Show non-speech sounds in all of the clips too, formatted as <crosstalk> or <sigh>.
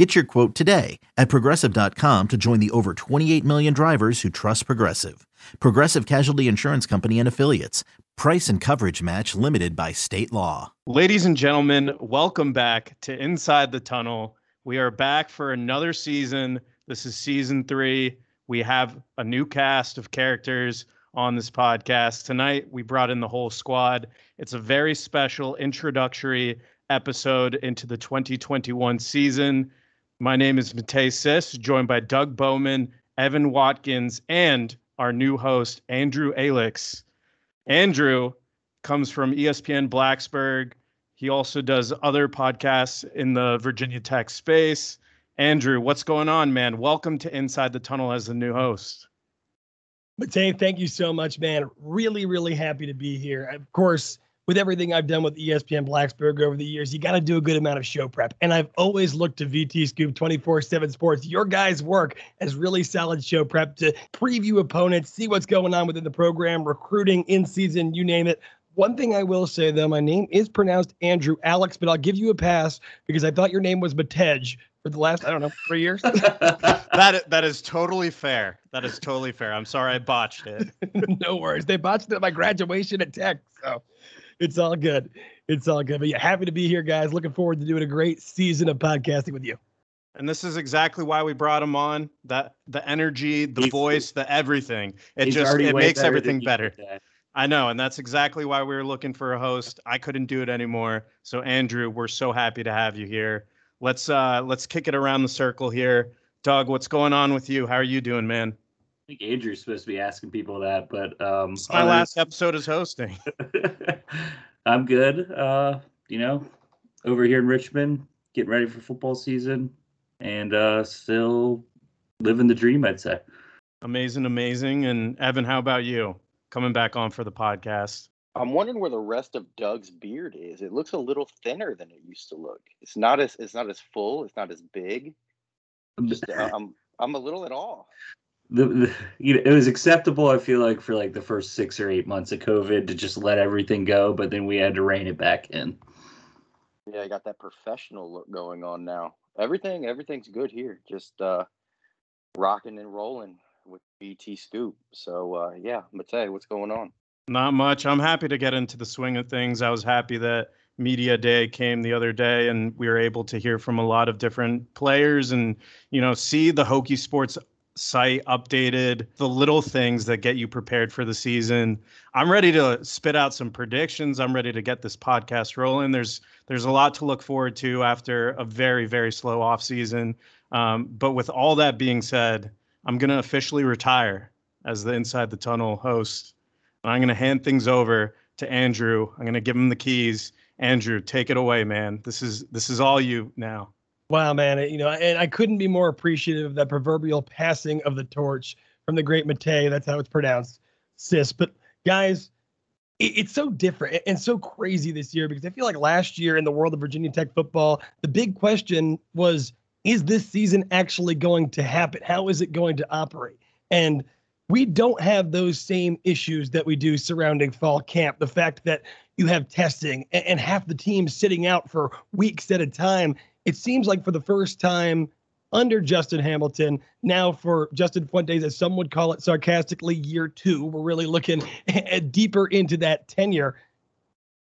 Get your quote today at progressive.com to join the over 28 million drivers who trust Progressive. Progressive Casualty Insurance Company and Affiliates. Price and coverage match limited by state law. Ladies and gentlemen, welcome back to Inside the Tunnel. We are back for another season. This is season three. We have a new cast of characters on this podcast. Tonight, we brought in the whole squad. It's a very special introductory episode into the 2021 season. My name is Matei Sis, joined by Doug Bowman, Evan Watkins, and our new host, Andrew Alix. Andrew comes from ESPN Blacksburg. He also does other podcasts in the Virginia Tech space. Andrew, what's going on, man? Welcome to Inside the Tunnel as the new host. Matei, thank you so much, man. Really, really happy to be here. Of course, with everything I've done with ESPN Blacksburg over the years, you got to do a good amount of show prep. And I've always looked to VT Scoop 24 7 Sports, your guys' work as really solid show prep to preview opponents, see what's going on within the program, recruiting, in season, you name it. One thing I will say, though, my name is pronounced Andrew Alex, but I'll give you a pass because I thought your name was Matej for the last, I don't know, three years. <laughs> that that is totally fair. That is totally fair. I'm sorry I botched it. <laughs> no worries. They botched it at my graduation at Tech. So it's all good. It's all good. But yeah, happy to be here, guys. Looking forward to doing a great season of podcasting with you. And this is exactly why we brought him on. That the energy, the He's- voice, the everything. It just it makes better everything better. I know, and that's exactly why we were looking for a host. I couldn't do it anymore. So Andrew, we're so happy to have you here. Let's uh let's kick it around the circle here. Doug, what's going on with you? How are you doing, man? I think Andrew's supposed to be asking people that, but um, It's my other- last episode is hosting. <laughs> I'm good. Uh, you know, over here in Richmond, getting ready for football season, and uh, still living the dream. I'd say. Amazing, amazing. And Evan, how about you? Coming back on for the podcast. I'm wondering where the rest of Doug's beard is. It looks a little thinner than it used to look. It's not as it's not as full. It's not as big. I'm, Just uh, I'm I'm a little at awe. The, the you know, it was acceptable. I feel like for like the first six or eight months of COVID to just let everything go, but then we had to rein it back in. Yeah, I got that professional look going on now. Everything everything's good here. Just uh rocking and rolling with VT Scoop. So uh yeah, Matei, what's going on? Not much. I'm happy to get into the swing of things. I was happy that media day came the other day and we were able to hear from a lot of different players and you know see the Hokie Sports site updated, the little things that get you prepared for the season. I'm ready to spit out some predictions. I'm ready to get this podcast rolling. There's there's a lot to look forward to after a very very slow off season. Um, but with all that being said, I'm gonna officially retire as the Inside the Tunnel host. and I'm to hand things over to Andrew. I'm to give him the keys. Andrew, take it away, man. This is this is all you now. Wow, man. You know, and I couldn't be more appreciative of that proverbial passing of the torch from the great Matei. That's how it's pronounced, sis. But guys, it, it's so different and so crazy this year because I feel like last year in the world of Virginia Tech football, the big question was is this season actually going to happen? How is it going to operate? And we don't have those same issues that we do surrounding fall camp. The fact that you have testing and half the team sitting out for weeks at a time. It seems like for the first time under Justin Hamilton, now for Justin Fuentes, as some would call it sarcastically, year two, we're really looking <laughs> deeper into that tenure.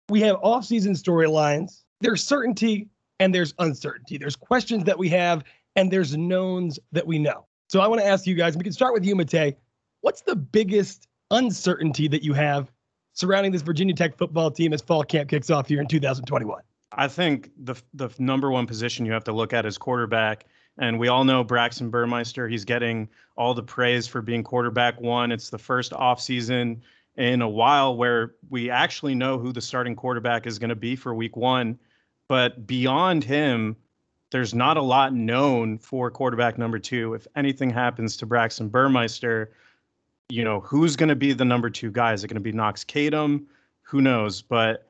We have off-season storylines. There's certainty and there's uncertainty. There's questions that we have and there's knowns that we know. So I want to ask you guys, we can start with you, Matei. What's the biggest uncertainty that you have surrounding this Virginia Tech football team as fall camp kicks off here in 2021? I think the the number one position you have to look at is quarterback. And we all know Braxton Burmeister. He's getting all the praise for being quarterback one. It's the first offseason in a while where we actually know who the starting quarterback is going to be for week one. But beyond him, there's not a lot known for quarterback number two. If anything happens to Braxton Burmeister, you know, who's going to be the number two guy? Is it going to be Knox Kadum? Who knows? But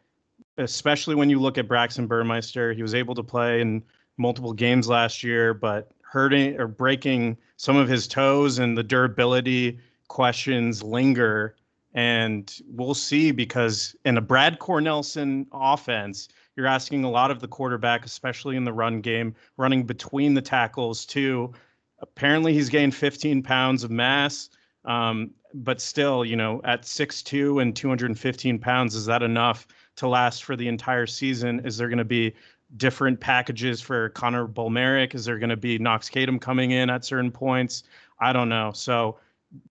especially when you look at Braxton Burmeister, he was able to play in multiple games last year, but hurting or breaking some of his toes and the durability questions linger. And we'll see because in a Brad Cornelsen offense, you're asking a lot of the quarterback, especially in the run game, running between the tackles too. Apparently, he's gained 15 pounds of mass. Um, but still, you know, at 6'2 and 215 pounds, is that enough to last for the entire season? Is there going to be different packages for Connor Blumrick? Is there going to be Knox Kadum coming in at certain points? I don't know. So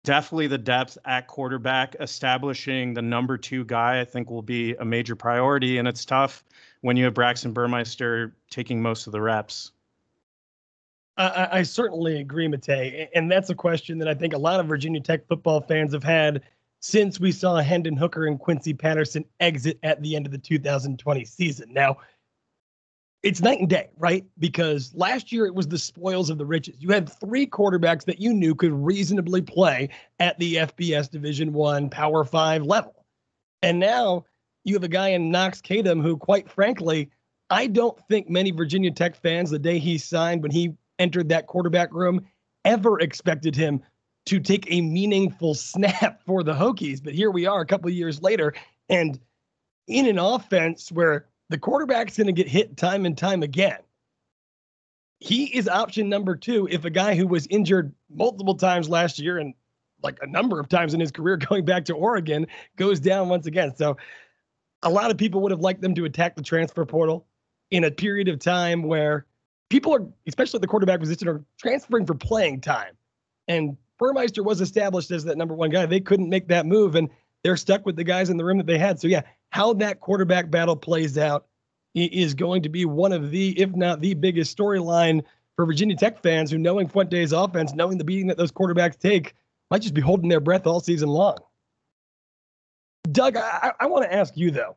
definitely the depth at quarterback, establishing the number two guy, I think will be a major priority. And it's tough when you have Braxton Burmeister taking most of the reps. I, I certainly agree, Matei. And that's a question that I think a lot of Virginia Tech football fans have had since we saw Hendon Hooker and Quincy Patterson exit at the end of the 2020 season. Now, it's night and day, right? Because last year it was the spoils of the riches. You had three quarterbacks that you knew could reasonably play at the FBS Division One Power Five level, and now you have a guy in Knox Kadum who, quite frankly, I don't think many Virginia Tech fans the day he signed when he entered that quarterback room ever expected him to take a meaningful <laughs> snap for the Hokies. But here we are a couple of years later, and in an offense where the quarterback's going to get hit time and time again. He is option number two if a guy who was injured multiple times last year and like a number of times in his career <laughs> going back to Oregon goes down once again. So a lot of people would have liked them to attack the transfer portal in a period of time where people are, especially the quarterback position, are transferring for playing time. And Burmeister was established as that number one guy. They couldn't make that move, and they're stuck with the guys in the room that they had. So yeah, how that quarterback battle plays out is going to be one of the, if not the biggest storyline for Virginia Tech fans who, knowing Fuente's offense, knowing the beating that those quarterbacks take, might just be holding their breath all season long. Doug, I, I want to ask you though.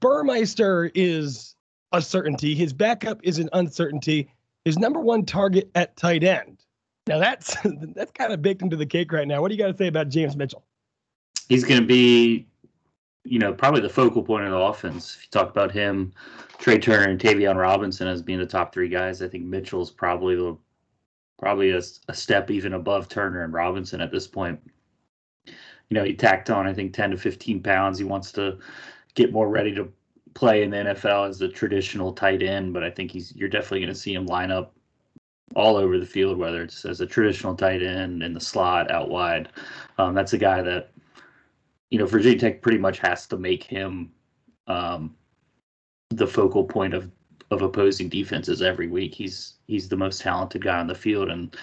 Burmeister is a certainty. His backup is an uncertainty. His number one target at tight end. Now that's <laughs> that's kind of baked into the cake right now. What do you got to say about James Mitchell? He's going to be, you know, probably the focal point of the offense. If you talk about him, Trey Turner and Tayvion Robinson as being the top three guys, I think Mitchell's probably the probably a, a step even above Turner and Robinson at this point. You know, he tacked on I think 10 to 15 pounds. He wants to get more ready to play in the NFL as the traditional tight end, but I think he's you're definitely going to see him line up all over the field, whether it's as a traditional tight end in the slot out wide. Um, that's a guy that you know Virginia Tech pretty much has to make him um, the focal point of of opposing defenses every week. He's he's the most talented guy on the field, and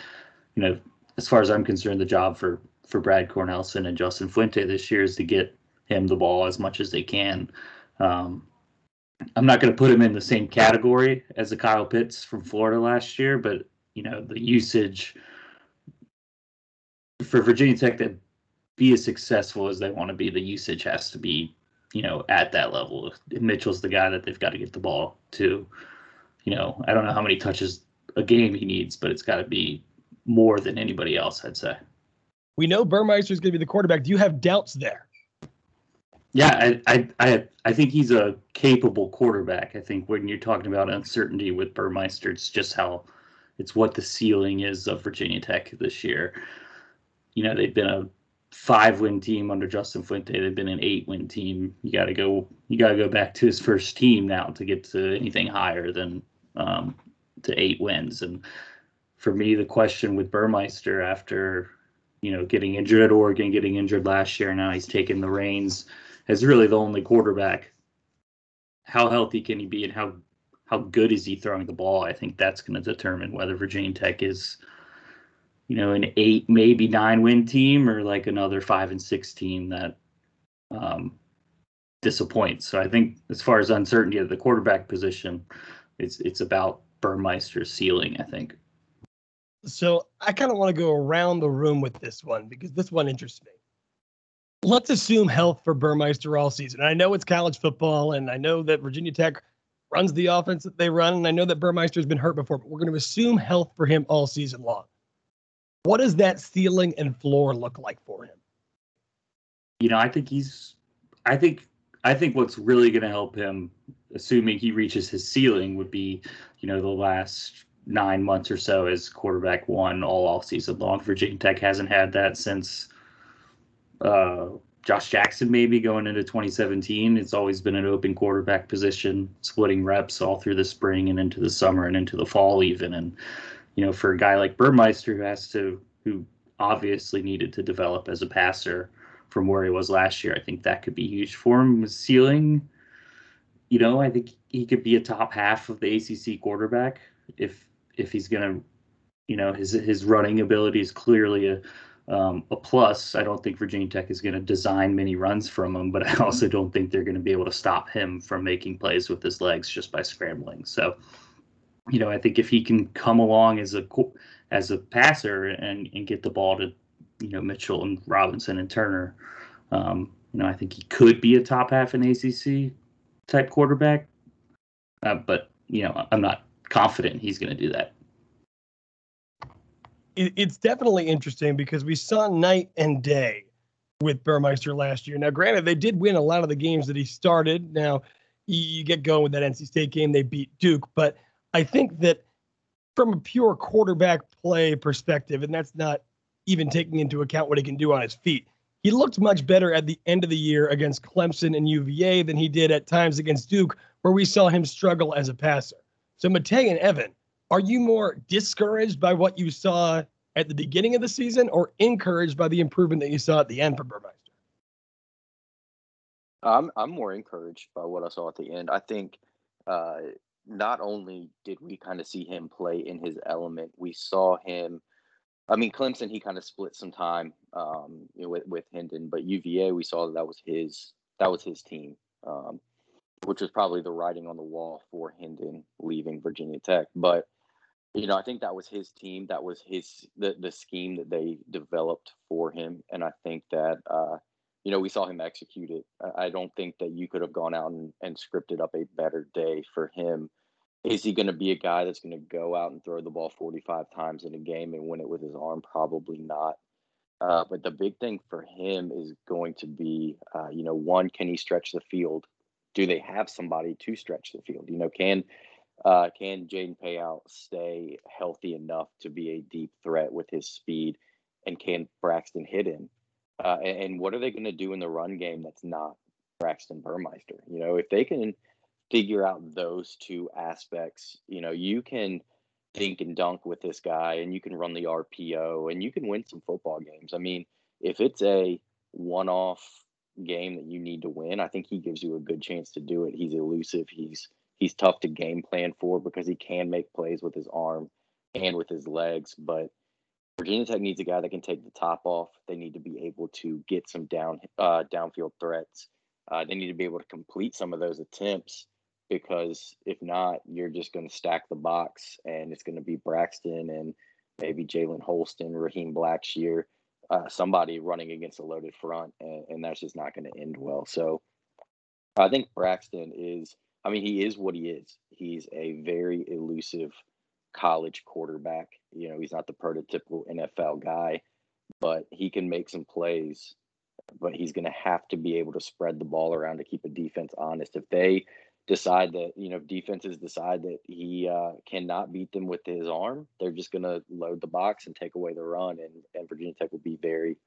you know as far as I'm concerned, the job for for Brad Cornelsen and Justin Fuente this year is to get him the ball as much as they can. Um, I'm not going to put him in the same category as the Kyle Pitts from Florida last year, but you know the usage for Virginia Tech to be as successful as they want to be, the usage has to be you know at that level. Mitchell's the guy that they've got to get the ball to. You know, I don't know how many touches a game he needs, but it's got to be more than anybody else, I'd say. We know Burmeister is going to be the quarterback. Do you have doubts there? Yeah, I, I, I, I think he's a capable quarterback. I think when you're talking about uncertainty with Burmeister, it's just how it's what the ceiling is of Virginia Tech this year. You know, they've been a five win team under Justin Fuente. They've been an eight win team. You got to go. You got to go back to his first team now to get to anything higher than um, to eight wins. And for me, the question with Burmeister after you know getting injured at Oregon, getting injured last year, now he's taken the reins as really the only quarterback. How healthy can he be, and how how good is he throwing the ball? I think that's going to determine whether Virginia Tech is, you know, an eight, maybe nine win team, or like another five and six team that um, disappoints. So I think as far as uncertainty at the quarterback position, it's it's about Burmeister's ceiling. I think. So I kind of want to go around the room with this one because this one interests me let's assume health for Burmeister all season. I know it's college football, and I know that Virginia Tech runs the offense that they run, and I know that Burmeister's been hurt before, but we're going to assume health for him all season long. What does that ceiling and floor look like for him? You know, I think he's. I think. I think what's really going to help him, assuming he reaches his ceiling, would be, you know, the last nine months or so as quarterback one all off season long. Virginia Tech hasn't had that since uh, Josh Jackson maybe going into 2017. It's always been an open quarterback position, splitting reps all through the spring and into the summer and into the fall even. And you know, for a guy like Burmeister who has to who obviously needed to develop as a passer from where he was last year, I think that could be huge for him. Ceiling, you know, I think he could be a top half of the ACC quarterback if if he's gonna, you know, his his running ability is clearly a um, a plus. I don't think Virginia Tech is going to design many runs from him, but I mm-hmm. also don't think they're going to be able to stop him from making plays with his legs just by scrambling. So, you know, I think if he can come along as a as a passer and and get the ball to, you know, Mitchell and Robinson and Turner, um, you know, I think he could be a top half in ACC type quarterback. Uh, but you know, I'm not confident he's going to do that it, it's definitely interesting because we saw night and day with Burmeister last year. Now, granted, they did win a lot of the games that he started. Now, you get going with that NC State game, they beat Duke, but I think that from a pure quarterback play perspective, and that's not even taking into account what he can do on his feet. He looked much better at the end of the year against Clemson and UVA than he did at times against Duke, where we saw him struggle as a passer. So, Matei and Evan, are you more discouraged by what you saw at the beginning of the season or encouraged by the improvement that you saw at the end for Burmeister? I'm I'm more encouraged by what I saw at the end. I think uh, not only did we kind of see him play in his element, we saw him. I mean, Clemson, he kind of split some time um, you know, with with Hendon, but UVA, we saw that that was his that was his team. Um, which was probably the writing on the wall for Hendon leaving Virginia Tech. But you know, I think that was his team. That was his the the scheme that they developed for him, and I think that uh, you know we saw him execute it. I don't think that you could have gone out and, and scripted up a better day for him. Is he going to be a guy that's going to go out and throw the ball 45 times in a game and win it with his arm? Probably not. Uh, but the big thing for him is going to be, uh, you know, one, can he stretch the field? do they have somebody to stretch the field? You know, can uh, can Jaden Payoute stay healthy enough to be a deep threat with his speed, and can Braxton hit him? Uh, and, and, what are they going to do in the run game that's not Braxton Burmeister? You know, if they can figure out those two aspects, you know, you can dink and dunk with this guy, and you can run the RPO, and you can win some football games. I mean, if it's a one-off game that you need to win, I think he gives you a good chance to do it. He's elusive. He's he's tough to game plan for because he can make plays with his arm and with his legs. But Virginia Tech needs a guy that can take the top off. They need to be able to get some down uh, downfield threats. Uh, they need to be able to complete some of those attempts because if not, you're just going to stack the box and it's going to be Braxton and maybe Jalen Holston, Raheem Blackshear uh, somebody running against a loaded front, and, and that's just not going to end well. So I think Braxton is, I mean, he is what he is. He's a very elusive college quarterback. You know, he's not the prototypical NFL guy, but he can make some plays. But he's going to have to be able to spread the ball around to keep a defense honest. If they decide that you know if defenses decide that he uh, cannot beat them with his arm, they're just going to load the box and take away the run, and and Virginia Tech will be very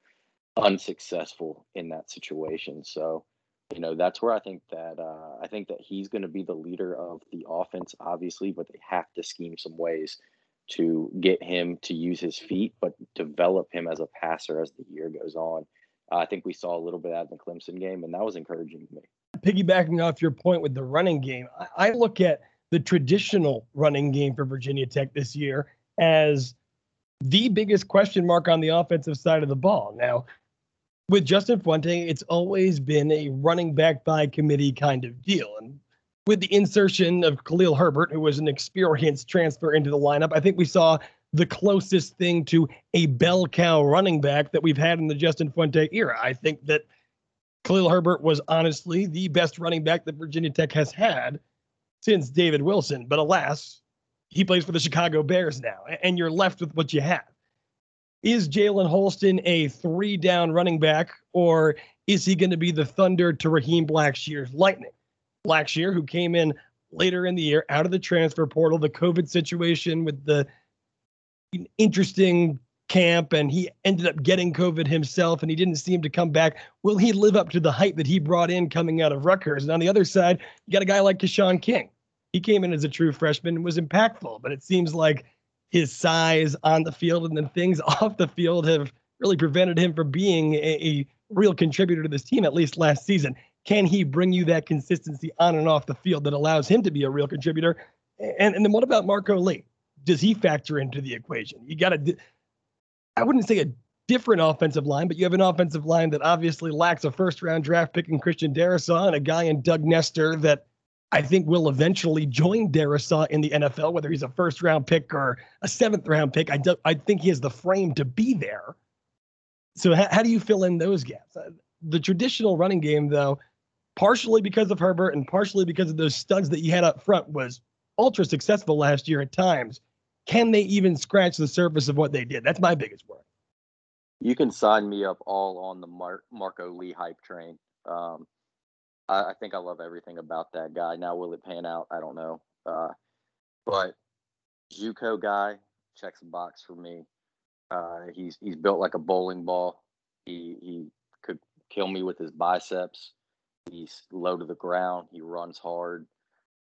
unsuccessful in that situation. So, you know, that's where I think that uh, I think that he's going to be the leader of the offense, obviously, but they have to scheme some ways to get him to use his feet, but develop him as a passer as the year goes on. Uh, I think we saw a little bit out in the Clemson game, and that was encouraging to me piggybacking off your point with the running game, I, I look at the traditional running game for Virginia Tech this year as the biggest question mark on the offensive side of the ball. Now, with Justin Fuente, it's always been a running back by committee kind of deal. And with the insertion of Khalil Herbert, who was an experienced transfer into the lineup, I think we saw the closest thing to a bell cow running back that we've had in the Justin Fuente era. I think that Khalil Herbert was honestly the best running back that Virginia Tech has had since David Wilson. But alas, he plays for the Chicago Bears now, and you're left with what you have. Is Jalen Holston a three down running back, or is he going to be the thunder to Raheem Blackshear's lightning? Blackshear, who came in later in the year out of the transfer portal, the COVID situation with the interesting camp, and he ended up getting COVID himself, and he didn't seem to come back. Will he live up to the hype that he brought in coming out of Rutgers? And on the other side, you got a guy like Keshawn King. He came in as a true freshman and was impactful, but it seems like his size on the field and then things <laughs> off the field have really prevented him from being a, a real contributor to this team, at least last season. Can he bring you that consistency on and off the field that allows him to be a real contributor? And, and then what about Marco Lee? Does he factor into the equation? You got to, I wouldn't say a different offensive line, but you have an offensive line that obviously lacks a first round draft pick in Christian Darrisaw and a guy in Doug Nester that I think will eventually join Darrisaw in the NFL, whether he's a first round pick or a seventh round pick. I, do, I think he has the frame to be there. So, how, how do you fill in those gaps? Uh, the traditional running game, though, partially because of Herbert and partially because of those studs that you had up front, was ultra successful last year at times. Can they even scratch the surface of what they did? That's my biggest worry. You can sign me up all on the Mar- Marco Lee hype train. Um, I, I, think I love everything about that guy. Now, will it pan out? I don't know. Uh, but JUCO guy checks a box for me. Uh, he's he's built like a bowling ball. He he could kill me with his biceps. He's low to the ground. He runs hard.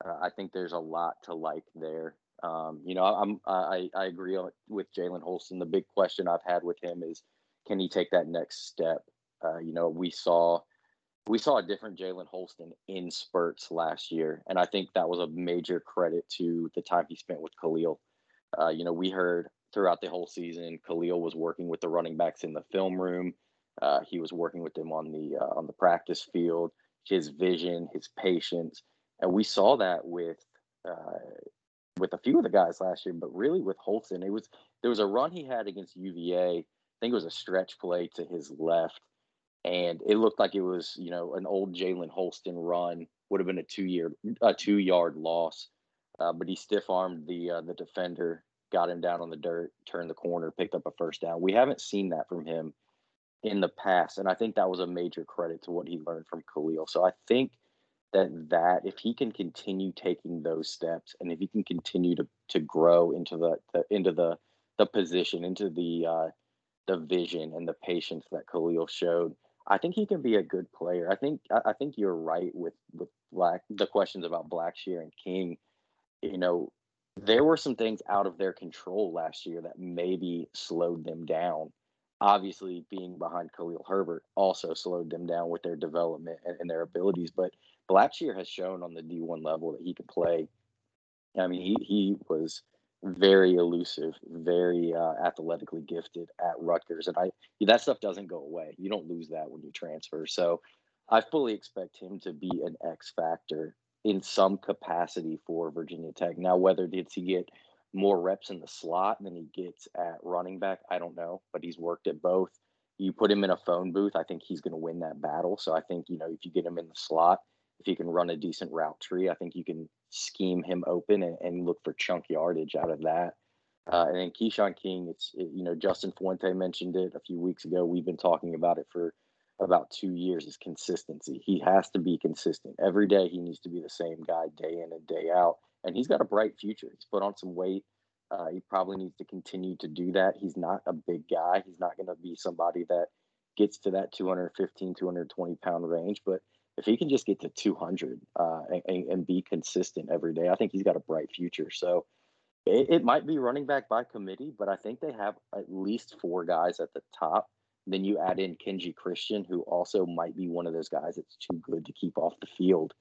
Uh, I think there's a lot to like there. Um, you know, I'm I I agree with Jalen Holston. The big question I've had with him is, can he take that next step? Uh, you know, we saw we saw a different Jalen Holston in spurts last year, and I think that was a major credit to the time he spent with Khalil. Uh, you know, we heard throughout the whole season Khalil was working with the running backs in the film room. Uh, he was working with them on the uh, on the practice field. His vision, his patience, and we saw that with uh, with a few of the guys last year, but really with Holston, it was there was a run he had against UVA. I think it was a stretch play to his left, and it looked like it was you know an old Jalen Holston run. Would have been a two year a two yard loss, uh, but he stiff armed the uh, the defender, got him down on the dirt, turned the corner, picked up a first down. We haven't seen that from him in the past, and I think that was a major credit to what he learned from Khalil. So I think that that if he can continue taking those steps and if he can continue to to grow into the, the into the the position into the uh, the vision and the patience that Khalil showed, I think he can be a good player. I think I, think you're right with with Black the questions about Blackshear and King. You know, there were some things out of their control last year that maybe slowed them down. Obviously, being behind Khalil Herbert also slowed them down with their development and, and their abilities. But Blackshear has shown on the D1 level that he can play. I mean, he he was very elusive, very uh, athletically gifted at Rutgers, and I that stuff doesn't go away. You don't lose that when you transfer. So, I fully expect him to be an X factor in some capacity for Virginia Tech. Now, whether did he get more reps in the slot than he gets at running back, I don't know, but he's worked at both. You put him in a phone booth, I think he's going to win that battle. So I think you know if you get him in the slot, if he can run a decent route tree, I think you can scheme him open and, and look for chunk yardage out of that. Uh, and then Keshawn King, it's it, you know Justin Fuente mentioned it a few weeks ago. We've been talking about it for about two years. Is consistency. He has to be consistent every day. He needs to be the same guy day in and day out. And he's got a bright future. He's put on some weight. Uh, he probably needs to continue to do that. He's not a big guy. He's not going to be somebody that gets to that 215, 220 pound range, but if he can just get to 200 uh, and, and, be consistent every day, I think he's got a bright future. So it, it, might be running back by committee, but I think they have at least four guys at the top. Then you add in Kenji Christian, who also might be one of those guys that's too good to keep off the field.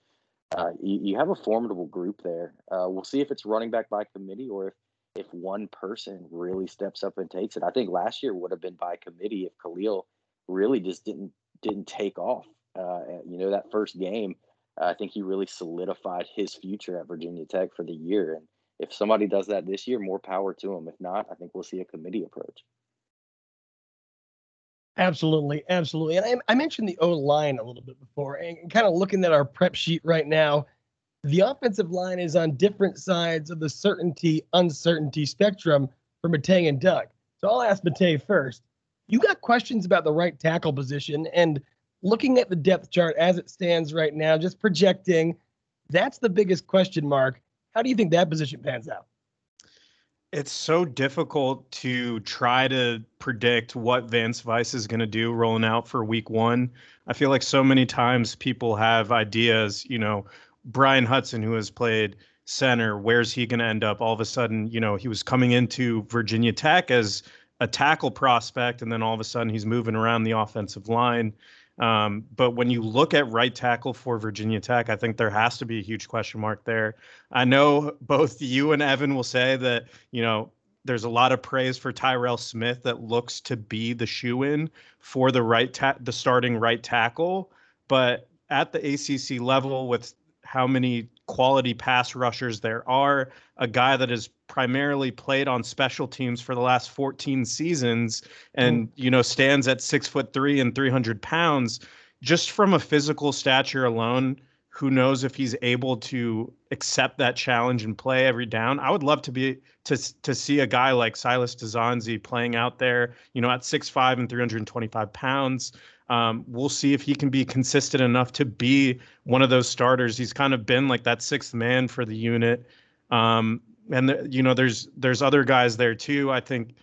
Uh, you, you, have a formidable group there. Uh, we'll see if it's running back by committee or if if one person really steps up and takes it. I think last year would have been by committee if Khalil really just didn't didn't take off uh, you know, that first game, uh, I think he really solidified his future at Virginia Tech for the year. And if somebody does that this year, more power to him. If not, I think we'll see a committee approach. Absolutely, absolutely. And I, I mentioned the O line a little bit before, and kind of looking at our prep sheet right now, the offensive line is on different sides of the certainty uncertainty spectrum for Mate and Doug. So I'll ask Matei first. You got questions about the right tackle position and looking at the depth chart as it stands right now, just projecting, that's the biggest question mark. How do you think that position pans out? It's so difficult to try to predict what Vance Vice is going to do rolling out for week one. I feel like so many times people have ideas, you know, Brian Hudson, who has played center, where's he going to end up? All of a sudden, you know, he was coming into Virginia Tech as a tackle prospect, and then all of a sudden he's moving around the offensive line. Um, but when you look at right tackle for Virginia Tech, I think there has to be a huge question mark there. I know both you and Evan will say that, you know, there's a lot of praise for Tyrell Smith that looks to be the shoe in for the right ta- the starting right tackle. But at the ACC level, with how many quality pass rushers there are, a guy that has primarily played on special teams for the last 14 seasons and mm. you know stands at six foot three and 300 pounds just from a physical stature alone who knows if he's able to accept that challenge and play every down i would love to be to to see a guy like silas dzansi playing out there you know at six five and 325 pounds um, we'll see if he can be consistent enough to be one of those starters. He's kind of been like that sixth man for the unit. Um, and the, you know, there's there's other guys there too. I think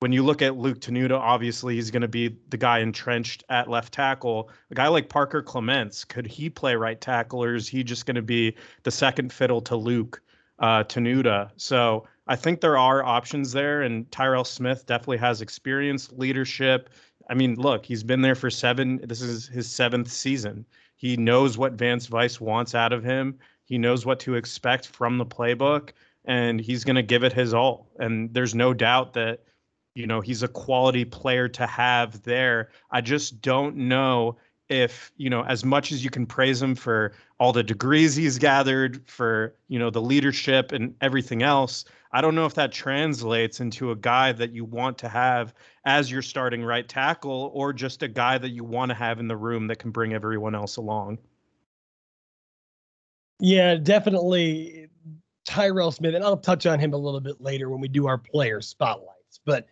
when you look at Luke Tenuta, obviously he's going to be the guy entrenched at left tackle. A guy like Parker Clements, could he play right tackle, or is he just going to be the second fiddle to Luke uh, Tenuta? So I think there are options there, and Tyrell Smith definitely has experience, leadership. I mean, look, he's been there for seven. This is his seventh season. He knows what Vance Vice wants out of him. He knows what to expect from the playbook and he's going to give it his all. And there's no doubt that, you know, he's a quality player to have there. I just don't know if, you know, as much as you can praise him for all the degrees he's gathered, for, you know, the leadership and everything else, I don't know if that translates into a guy that you want to have as your starting right tackle or just a guy that you want to have in the room that can bring everyone else along. Yeah, definitely Tyrell Smith, and I'll touch on him a little bit later when we do our player spotlights. But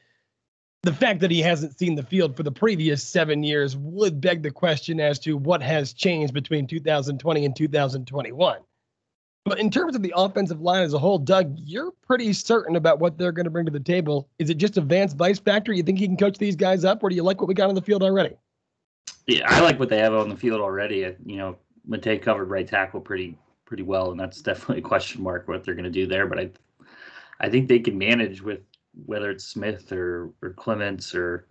the fact that he hasn't seen the field for the previous seven years would beg the question as to what has changed between 2020 and 2021. But in terms of the offensive line as a whole, Doug, you're pretty certain about what they're going to bring to the table. Is it just a Vance Vice factor? You think he can coach these guys up, or do you like what we got on the field already? Yeah, I like what they have on the field already. You know, Mate covered right tackle pretty pretty well, and that's <laughs> definitely a question mark what they're going to do there. But I, I think they can manage with whether it's Smith or or Clements or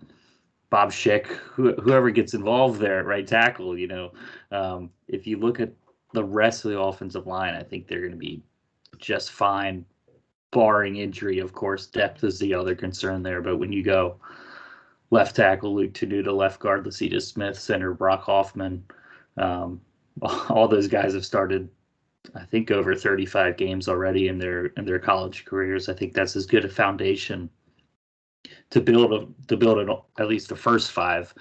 Bob Schick, who, whoever gets involved there at right tackle. You know, um, if you look at the rest of the offensive line, I think they're going to be just fine, barring injury. Of course, depth is the other concern there. But when you go left tackle Luke Tenuta, left guard Lecitus Smith, center Brock Hoffman, um, <laughs> all those guys have started I think over 35 games already in their in their college careers. I think that's as good a foundation to build a, to build an, at least the first five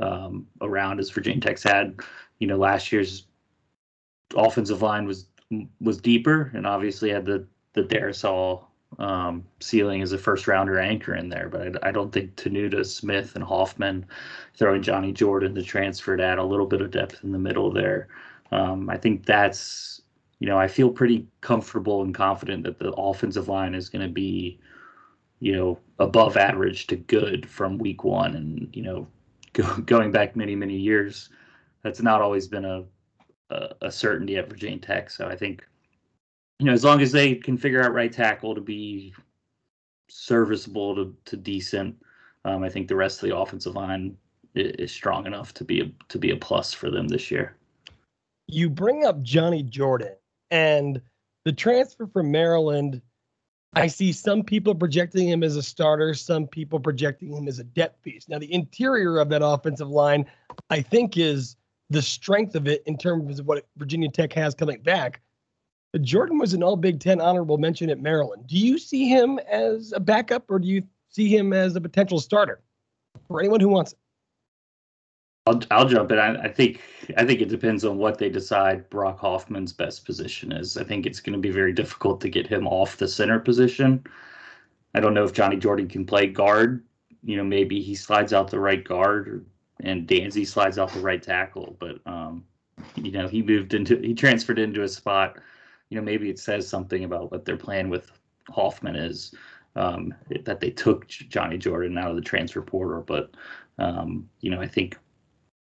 um, around as Virginia Tech's had. You know, last year's offensive line was was deeper and obviously had the the Darrisaw um, ceiling as a first rounder anchor in there. But I, I, don't think Tenuta, Smith, and Hoffman throwing Johnny Jordan to transfer to add a little bit of depth in the middle there. Um, I think that's you know, I feel pretty comfortable and confident that the offensive line is going to be, you know, above average to good from week one. And, you know, <laughs> go, going back many, many years, that's not always been a, a, a certainty at Virginia Tech. So I think, you know, as long as they can figure out right tackle to be serviceable to, to decent, um, I think the rest of the offensive line is, strong enough to be a, to be a plus for them this year. You bring up Johnny Jordan and the transfer from Maryland, I see some people projecting him as a starter, some people projecting him as a depth piece. Now, the interior of that offensive line, I think, is the strength of it in terms of what Virginia Tech has coming back. But Jordan was an all Big Ten honorable mention at Maryland. Do you see him as a backup or do you see him as a potential starter for anyone who wants it? I'll, I'll jump in. I, I, think I think it depends on what they decide Brock Hoffman's best position is. I think it's going to be very difficult to get him off the center position. I don't know if Johnny Jordan can play guard. You know, maybe he slides out the right guard, and Dzansi slides out the right tackle. But um, you know, he moved into he transferred into a spot. You know, maybe it says something about what their plan with Hoffman is um, that they took Johnny Jordan out of the transfer portal. But um, you know, I think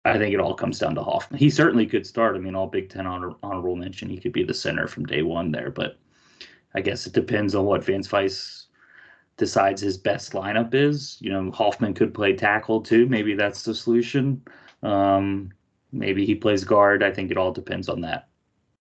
I think it all comes down to Hoffman. He certainly could start. I mean, all Big Ten honor, honorable mention. He could be the center from day one there. But I guess it depends on what Vance Vice decides his best lineup is. You know, Hoffman could play tackle too. Maybe that's the solution. Um, maybe he plays guard. I think it all depends on that.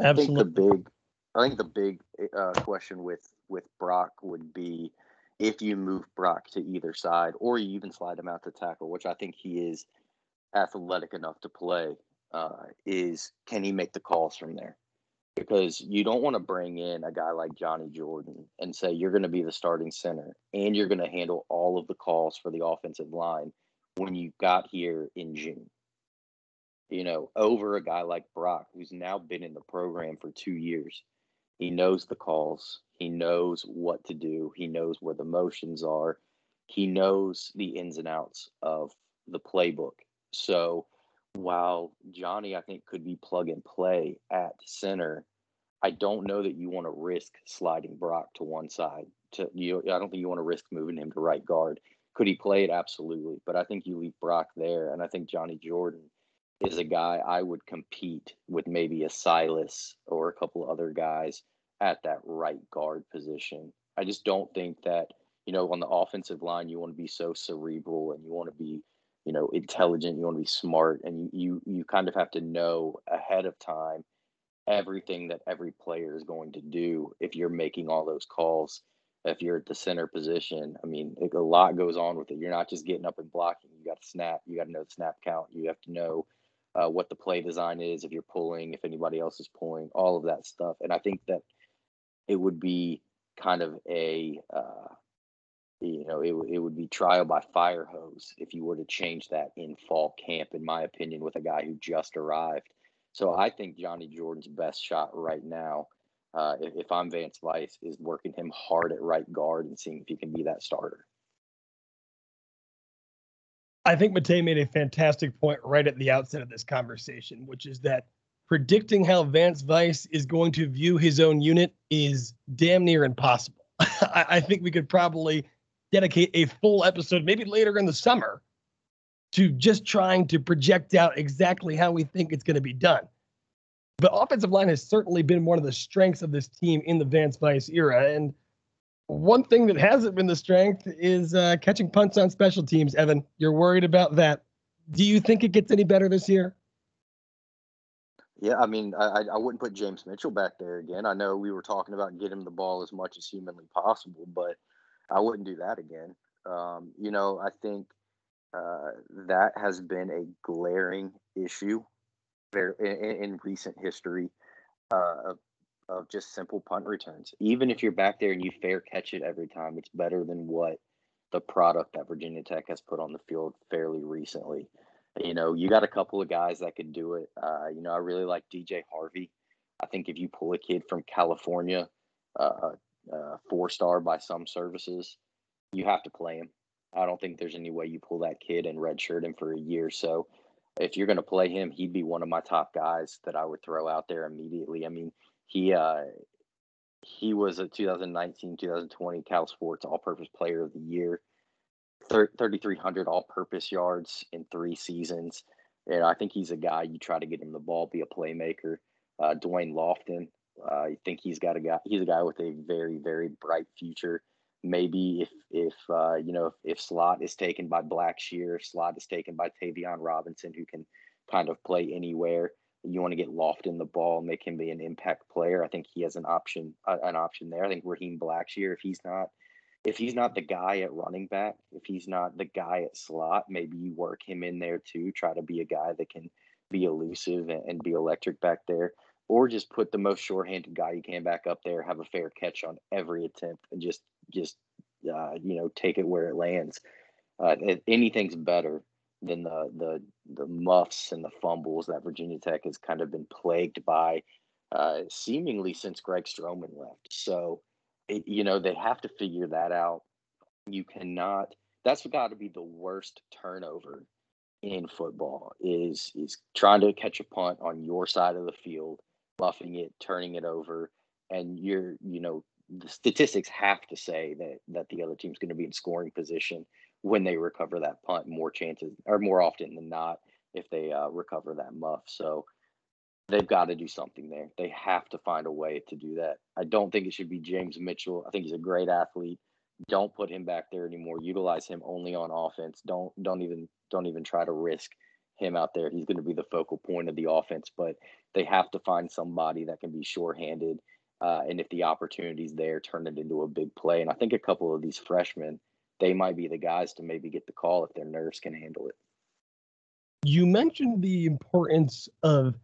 Absolutely. I think the big, I think the big uh, question with with Brock would be if you move Brock to either side, or you even slide him out to tackle, which I think he is athletic enough to play. Uh, is can he make the calls from there? Because you don't want to bring in a guy like Johnny Jordan and say you're going to be the starting center and you're going to handle all of the calls for the offensive line when you got here in June you know, over a guy like Brock, who's now been in the program for two years. He knows the calls, he knows what to do, he knows where the motions are, he knows the ins and outs of the playbook. So while Johnny, I think, could be plug and play at center, I don't know that you want to risk sliding Brock to one side. To you, I don't think you want to risk moving him to right guard. Could he play it? Absolutely, but I think you leave Brock there, and I think Johnny Jordan is a guy I would compete with maybe a Silas or a couple other guys at that right guard position. I just don't think that, you know, on the offensive line, you want to be so cerebral and you want to be, you know, intelligent, you want to be smart, and you, you, you kind of have to know ahead of time everything that every player is going to do if you're making all those calls. If you're at the center position, I mean, a lot goes on with it. You're not just getting up and blocking. You got to snap. You got to know the snap count. You have to know uh, what the play design is, if you're pulling, if anybody else is pulling, all of that stuff. And I think that it would be kind of a, uh, you know, it, it would be trial by fire hose if you were to change that in fall camp, in my opinion, with a guy who just arrived. So I think Johnny Jordan's best shot right now, uh, if, if I'm Vance Vice, is working him hard at right guard and seeing if he can be that starter. I think Matei made a fantastic point right at the outset of this conversation, which is that predicting how Vance Vice is going to view his own unit is damn near impossible. <laughs> I, I think we could probably dedicate a full episode, maybe later in the summer, to just trying to project out exactly how we think it's going to be done. But offensive line has certainly been one of the strengths of this team in the Vance Vice era. And one thing that hasn't been the strength is uh, catching punts on special teams. Evan, you're worried about that. Do you think it gets any better this year? Yeah, I mean, I, I wouldn't put James Mitchell back there again. I know we were talking about getting him the ball as much as humanly possible, but I wouldn't do that again. Um, you know, I think uh, that has been a glaring issue in, in recent history uh, just simple punt returns. Even if you're back there and you fair catch it every time, it's better than what the product that Virginia Tech has put on the field fairly recently. You know, you got a couple of guys that could do it. Uh, you know, I really like DJ Harvey. I think if you pull a kid from California, uh, uh, four star by some services, you have to play him. I don't think there's any way you pull that kid and redshirt him for a year. So if you're going to play him, he'd be one of my top guys that I would throw out there immediately. I mean, he uh, he was a 2019 2020 Cal Sports All Purpose Player of the Year, 3,300 all purpose yards in three seasons. And I think he's a guy you try to get him the ball, be a playmaker. Uh, Da'Wain Lofton, uh, I think he's got a guy. He's a guy with a very, very bright future. Maybe if if uh, you know if, if slot is taken by Blackshear, slot is taken by Tayvion Robinson, who can kind of play anywhere you want to get Lofton the ball, make him be an impact player. I think he has an option, uh, an option there. I think Raheem Blackshear, if he's not, if he's not the guy at running back, if he's not the guy at slot, maybe you work him in there too. Try to be a guy that can be elusive and, and be electric back there, or just put the most short-handed guy you can back up there, have a fair catch on every attempt, and just just uh, you know take it where it lands. Uh, anything's better than the the the muffs and the fumbles that Virginia Tech has kind of been plagued by, uh, seemingly since Greg Stroman left. So, it, you know, they have to figure that out. You cannot. That's got to be the worst turnover in football is is trying to catch a punt on your side of the field, muffing it, turning it over, and you're you know the statistics have to say that that the other team's going to be in scoring position when they recover that punt more chances or more often than not if they uh, recover that muff. So they've got to do something there. They have to find a way to do that. I don't think it should be James Mitchell. I think he's a great athlete. Don't put him back there anymore. Utilize him only on offense. Don't don't even don't even try to risk him out there. He's going to be the focal point of the offense, but they have to find somebody that can be sure-handed. Uh, and if the opportunity's there, turn it into a big play. And I think a couple of these freshmen – they might be the guys to maybe get the call if their nerves can handle it. You mentioned the importance of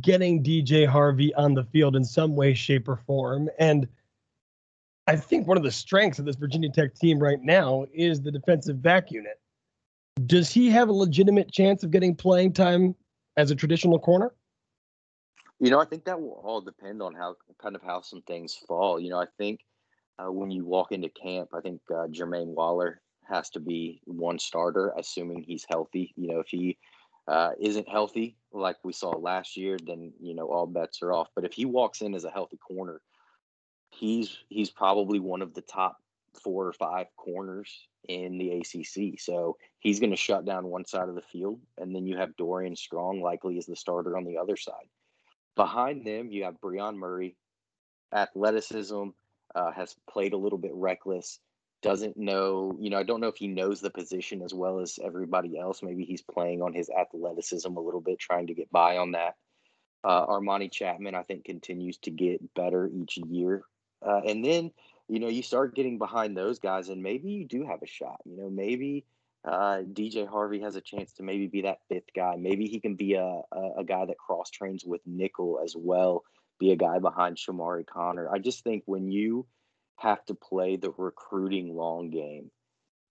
getting DJ Harvey on the field in some way, shape, or form. And I think one of the strengths of this Virginia Tech team right now is the defensive back unit. Does he have a legitimate chance of getting playing time as a traditional corner? You know, I think that will all depend on how kind of how some things fall. You know, I think uh, when you walk into camp. I think uh, Jermaine Waller has to be one starter, assuming he's healthy. You know, if he uh, isn't healthy, like we saw last year, then you know all bets are off. But if he walks in as a healthy corner, he's he's probably one of the top four or five corners in the ACC. So he's going to shut down one side of the field, and then you have Dorian Strong likely as the starter on the other side. Behind them, you have Brion Murray, athleticism, uh, has played a little bit reckless, doesn't know, you know, I don't know if he knows the position as well as everybody else. Maybe he's playing on his athleticism a little bit, trying to get by on that. Uh, Armani Chapman, I think, continues to get better each year. Uh, and then, you know, you start getting behind those guys, and maybe you do have a shot. You know, maybe uh, DJ Harvey has a chance to maybe be that fifth guy. Maybe he can be a, a, a guy that cross trains with nickel as well be a guy behind Chamarri Conner. I just think when you have to play the recruiting long game,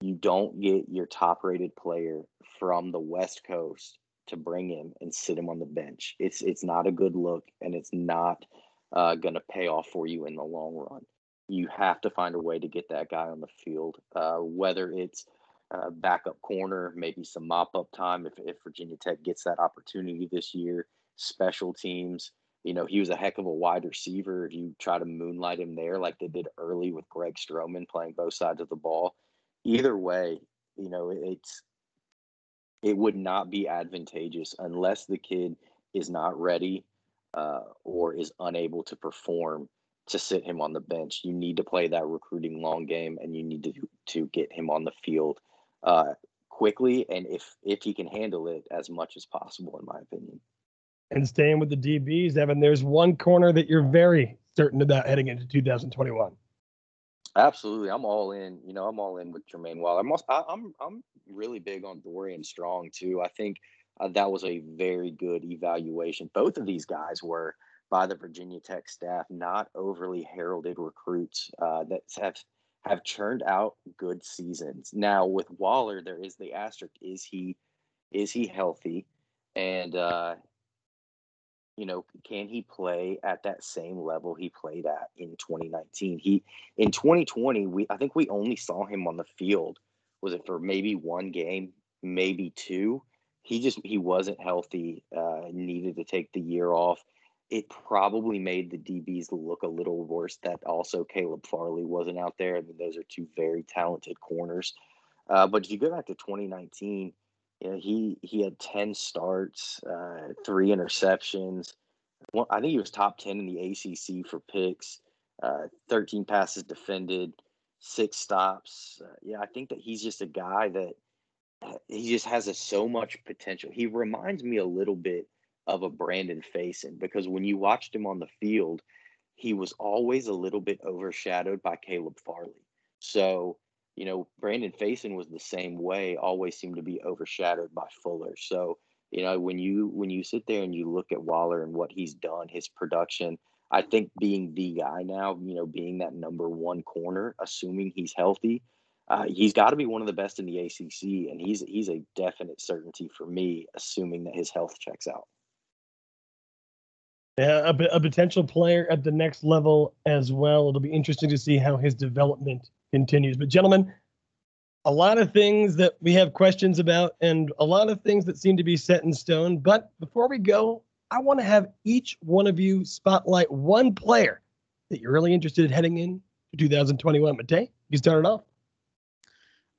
you don't get your top rated player from the West Coast to bring him and sit him on the bench. It's it's not a good look and it's not uh, going to pay off for you in the long run. You have to find a way to get that guy on the field, uh, whether it's uh, backup corner, maybe some mop up time if, if Virginia Tech gets that opportunity this year, special teams. You know, he was a heck of a wide receiver. If you try to moonlight him there, like they did early with Greg Stroman playing both sides of the ball, either way, you know, it's it would not be advantageous unless the kid is not ready uh, or is unable to perform to sit him on the bench. You need to play that recruiting long game, and you need to to get him on the field uh, quickly, and if if he can handle it as much as possible, in my opinion. And staying with the DBs, Evan, there's one corner that you're very certain about heading into 2021. Absolutely, I'm all in. You know, I'm all in with Jermaine Waller. I'm also, I, am I'm, I'm really big on Dorian Strong too. I think uh, that was a very good evaluation. Both of these guys were by the Virginia Tech staff, not overly heralded recruits uh, that have have churned out good seasons. Now with Waller, there is the asterisk: is he is he healthy? And uh, you know, can he play at that same level he played at in 2019? He in 2020, we I think we only saw him on the field. Was it for maybe one game, maybe two? He just he wasn't healthy. Uh, needed to take the year off. It probably made the DBs look a little worse. That also Caleb Farley wasn't out there. I mean, those are two very talented corners. Uh, but if you go back to 2019 you know, he he had ten starts, uh, three interceptions. Well, I think he was top ten in the ACC for picks. Uh, Thirteen passes defended, six stops. Uh, yeah, I think that he's just a guy that uh, he just has a, so much potential. He reminds me a little bit of a Brandon Facyson because when you watched him on the field, he was always a little bit overshadowed by Caleb Farley. So, you know, Brandon Facyson was the same way, always seemed to be overshadowed by Fuller. So, you know, when you when you sit there and you look at Waller and what he's done, his production, I think being the guy now, you know, being that number one corner, assuming he's healthy, uh, he's got to be one of the best in the ACC, and he's he's a definite certainty for me, assuming that his health checks out. Yeah, a, a potential player at the next level as well. It'll be interesting to see how his development continues. But gentlemen, a lot of things that we have questions about, and a lot of things that seem to be set in stone. But before we go, I want to have each one of you spotlight one player that you're really interested in heading in to 2021. Matei, you started off.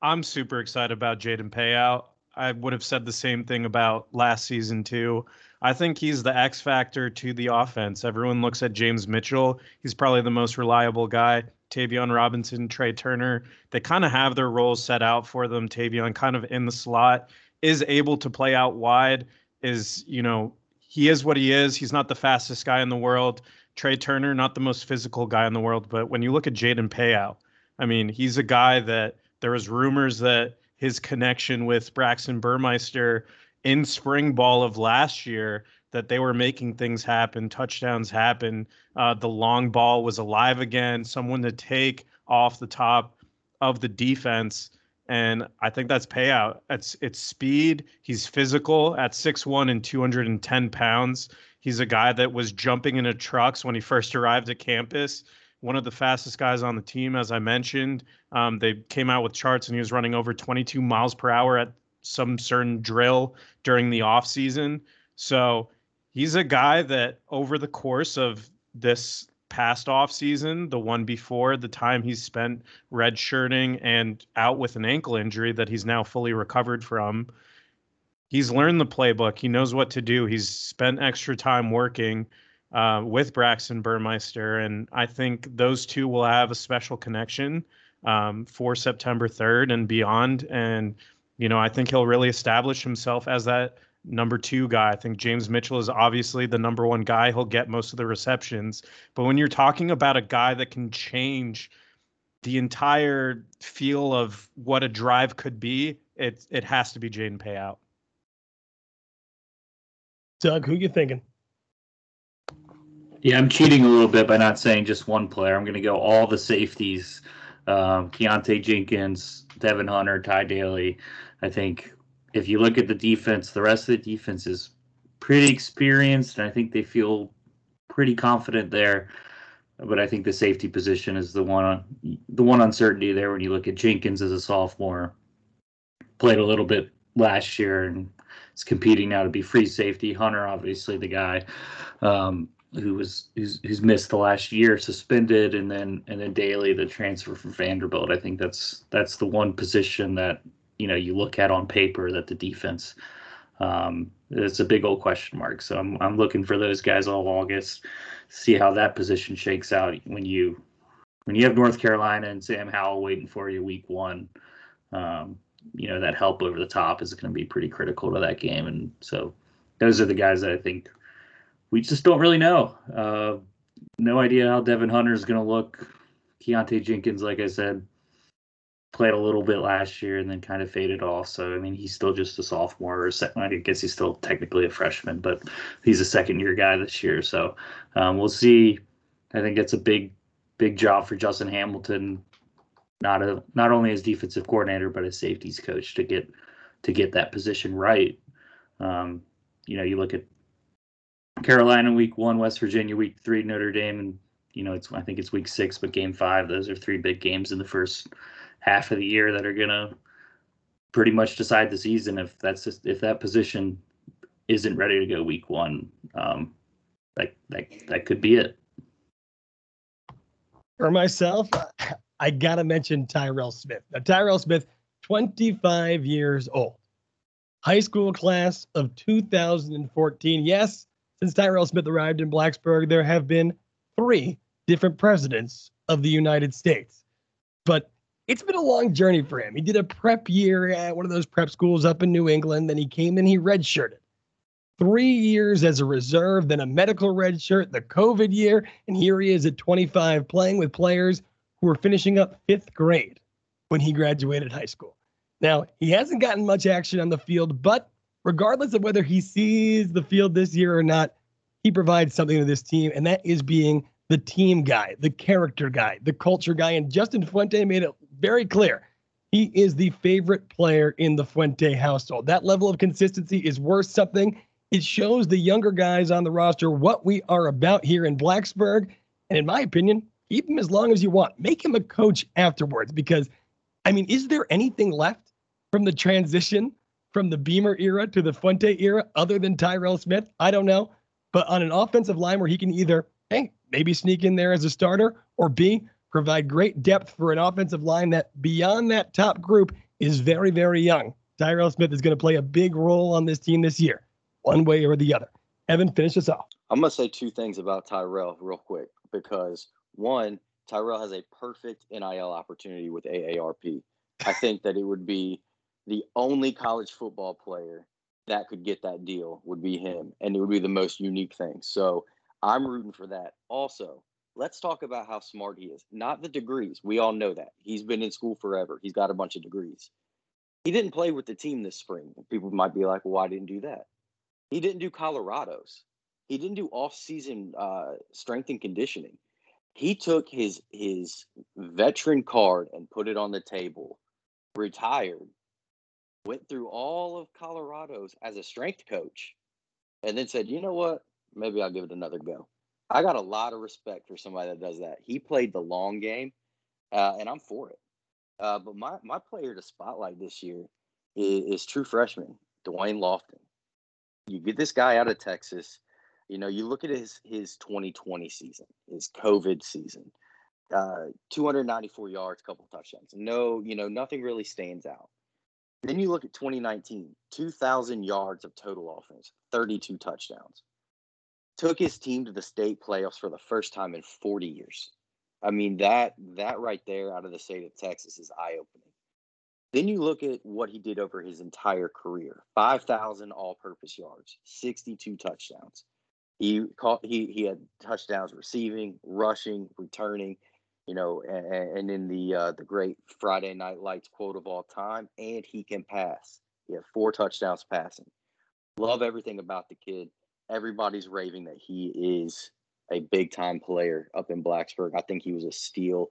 I'm super excited about Jaden Payoute. I would have said the same thing about last season too. I think he's the X factor to the offense. Everyone looks at James Mitchell. He's probably the most reliable guy. Tayvion Robinson, Trey Turner, they kind of have their roles set out for them. Tayvion kind of in the slot, is able to play out wide, is, you know, he is what he is. He's not the fastest guy in the world. Trey Turner, not the most physical guy in the world. But when you look at Jaden Payoute, I mean, he's a guy that – there was rumors that his connection with Braxton Burmeister in spring ball of last year that they were making things happen, touchdowns happen. Uh, the long ball was alive again, someone to take off the top of the defense. And I think that's Payoute. It's it's speed. He's physical at 6'1 and 210 pounds. He's a guy that was jumping into trucks when he first arrived at campus one of the fastest guys on the team, as I mentioned. Um, they came out with charts and he was running over 22 miles per hour at some certain drill during the off season. So he's a guy that over the course of this past off season, the one before, the time he's spent redshirting and out with an ankle injury that he's now fully recovered from. He's learned the playbook. He knows what to do. He's spent extra time working uh, with Braxton Burmeister, and I think those two will have a special connection um, for September 3rd and beyond. And you know, I think he'll really establish himself as that number two guy. I think James Mitchell is obviously the number one guy. He'll get most of the receptions. But when you're talking about a guy that can change the entire feel of what a drive could be, it it has to be Jaden Payoute. Doug, who you thinking? Yeah, I'm cheating a little bit by not saying just one player. I'm going to go all the safeties. Um, Keontae Jenkins, Devin Hunter, Tae Daley. I think if you look at the defense, the rest of the defense is pretty experienced, and I think they feel pretty confident there. But I think the safety position is the one the one uncertainty there. When you look at Jenkins as a sophomore, played a little bit last year and is competing now to be free safety. Hunter, obviously, the guy. Um, who was who's, who's missed the last year suspended and then and then Daley the transfer from Vanderbilt. I think that's that's the one position that you know you look at on paper that the defense um, it's a big old question mark. So I'm I'm looking for those guys all August, see how that position shakes out when you when you have North Carolina and Sam Howell waiting for you week one. Um, you know that help over the top is going to be pretty critical to that game, and so those are the guys that I think we just don't really know. Uh, no idea how Devin Hunter is going to look. Keontae Jenkins, like I said, played a little bit last year and then kind of faded off. So I mean, he's still just a sophomore or second. I guess he's still technically a freshman, but he's a second year guy this year. So um, we'll see. I think it's a big, big job for Justin Hamilton, not a not only as defensive coordinator but as safeties coach to get to get that position right. Um, you know, you look at Carolina week one, West Virginia week three, Notre Dame, and you know it's I think it's week six, but game five. Those are three big games in the first half of the year that are gonna pretty much decide the season. If that's just, if that position isn't ready to go week one, um, that that that could be it. For myself, <laughs> I gotta mention Tyrell Smith. Now Tyrell Smith, 25 years old, high school class of 2014. Yes, since Tyrell Smith arrived in Blacksburg, there have been three different presidents of the United States. But it's been a long journey for him. He did a prep year at one of those prep schools up in New England. Then he came and he redshirted. three years as a reserve, then a medical redshirt, the COVID year, and here he is at 25 playing with players who were finishing up fifth grade when he graduated high school. Now, he hasn't gotten much action on the field, but regardless of whether he sees the field this year or not, he provides something to this team, and that is being the team guy, the character guy, the culture guy. And Justin Fuente made it very clear he is the favorite player in the Fuente household. That level of consistency is worth something. It shows the younger guys on the roster what we are about here in Blacksburg. And in my opinion, keep him as long as you want. Make him a coach afterwards because, I mean, is there anything left from the transition from the Beamer era to the Fuente era other than Tyrell Smith? I don't know. But on an offensive line where he can either, hey, maybe sneak in there as a starter, or B, provide great depth for an offensive line that beyond that top group is very, very young. Tyrell Smith is going to play a big role on this team this year, one way or the other. Evan, finish us off. I'm going to say two things about Tyrell real quick because one, Tyrell has a perfect NIL opportunity with AARP. I think that it would be the only college football player that could get that deal would be him, and it would be the most unique thing. So I'm rooting for that. Also, let's talk about how smart he is. Not the degrees. We all know that. He's been in school forever. He's got a bunch of degrees. He didn't play with the team this spring. People might be like, well, why didn't do that? He didn't do Colorado's. He didn't do off-season uh, strength and conditioning. He took his his veteran card and put it on the table, retired, went through all of Colorado's as a strength coach, and then said, you know what? Maybe I'll give it another go. I got a lot of respect for somebody that does that. He played the long game, uh, and I'm for it. Uh, but my my player to spotlight this year is, is true freshman Da'Wain Lofton. You get this guy out of Texas. You know, you look at his his 2020 season, his COVID season, uh, 294 yards, couple touchdowns. No, you know, nothing really stands out. Then you look at 2019, 2,000 yards of total offense, 32 touchdowns took his team to the state playoffs for the first time in 40 years. I mean that that right there out of the state of Texas is eye opening. Then you look at what he did over his entire career: 5,000 all-purpose yards, 62 touchdowns. He caught he he had touchdowns receiving, rushing, returning. You know, and, and in the uh, the great Friday Night Lights quote of all time, and he can pass. He had four touchdowns passing. Love everything about the kid everybody's raving that he is a big time player up in Blacksburg. I think he was a steal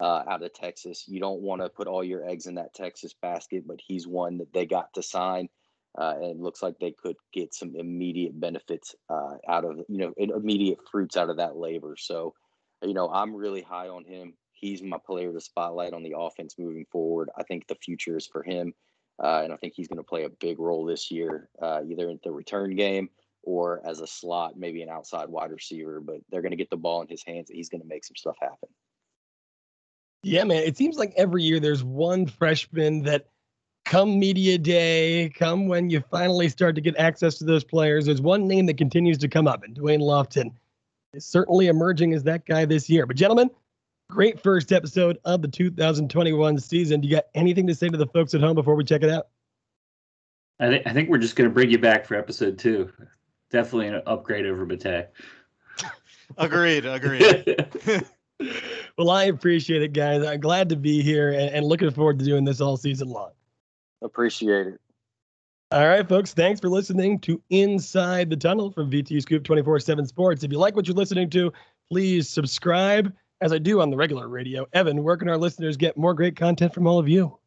uh, out of Texas. You don't want to put all your eggs in that Texas basket, but he's one that they got to sign. Uh, and looks like they could get some immediate benefits uh, out of you know immediate fruits out of that labor. So, you know, I'm really high on him. He's my player to spotlight on the offense moving forward. I think the future is for him, uh, and I think he's going to play a big role this year, uh, either in the return game or as a slot, maybe an outside wide receiver, but they're going to get the ball in his hands and he's going to make some stuff happen. Yeah, man. It seems like every year there's one freshman that come media day, come when you finally start to get access to those players, there's one name that continues to come up, and Da'Wain Lofton is certainly emerging as that guy this year. But, gentlemen, great first episode of the 2021 season. Do you got anything to say to the folks at home before we check it out? I, th- I think we're just going to bring you back for episode two definitely an upgrade over Bate. <laughs> agreed. Agreed. <laughs> well, I appreciate it, guys. I'm glad to be here and, and looking forward to doing this all season long. Appreciate it. All right, folks. Thanks for listening to Inside the Tunnel from VT Scoop 24 7 Sports. If you like what you're listening to, please subscribe as I do on the regular radio. Evan, where can our listeners get more great content from all of you?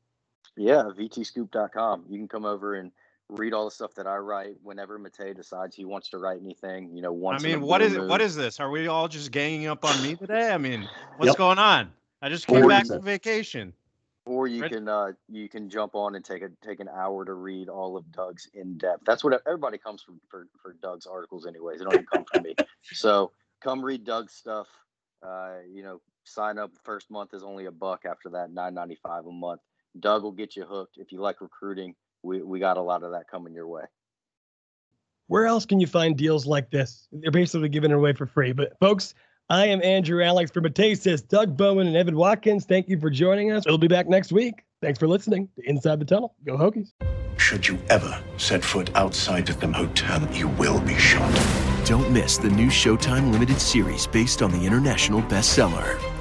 Yeah, vtscoop.com. You can come over and read all the stuff that I write whenever Mate decides he wants to write anything. You know, once. I mean, what is mood. what is this? Are we all just ganging up on me today? I mean, what's yep. going on? I just came or back from vacation. Or you can uh, you can jump on and take a take an hour to read all of Doug's in depth. That's what everybody comes from for, for Doug's articles, anyways. They don't even come from me. <laughs> So come read Doug's stuff. Uh, you know, sign up. First month is only a buck. After that, nine ninety five a month. Doug will get you hooked. If you like recruiting, we, we got a lot of that coming your way. Where else can you find deals like this? They're basically giving it away for free. But folks, I am Andrew Alex from Matesis, Doug Bowman, and Evan Watkins. Thank you for joining us. We'll be back next week. Thanks for listening to Inside the Tunnel. Go Hokies. Should you ever set foot outside of the hotel, you will be shot. Don't miss the new Showtime limited series based on the international bestseller.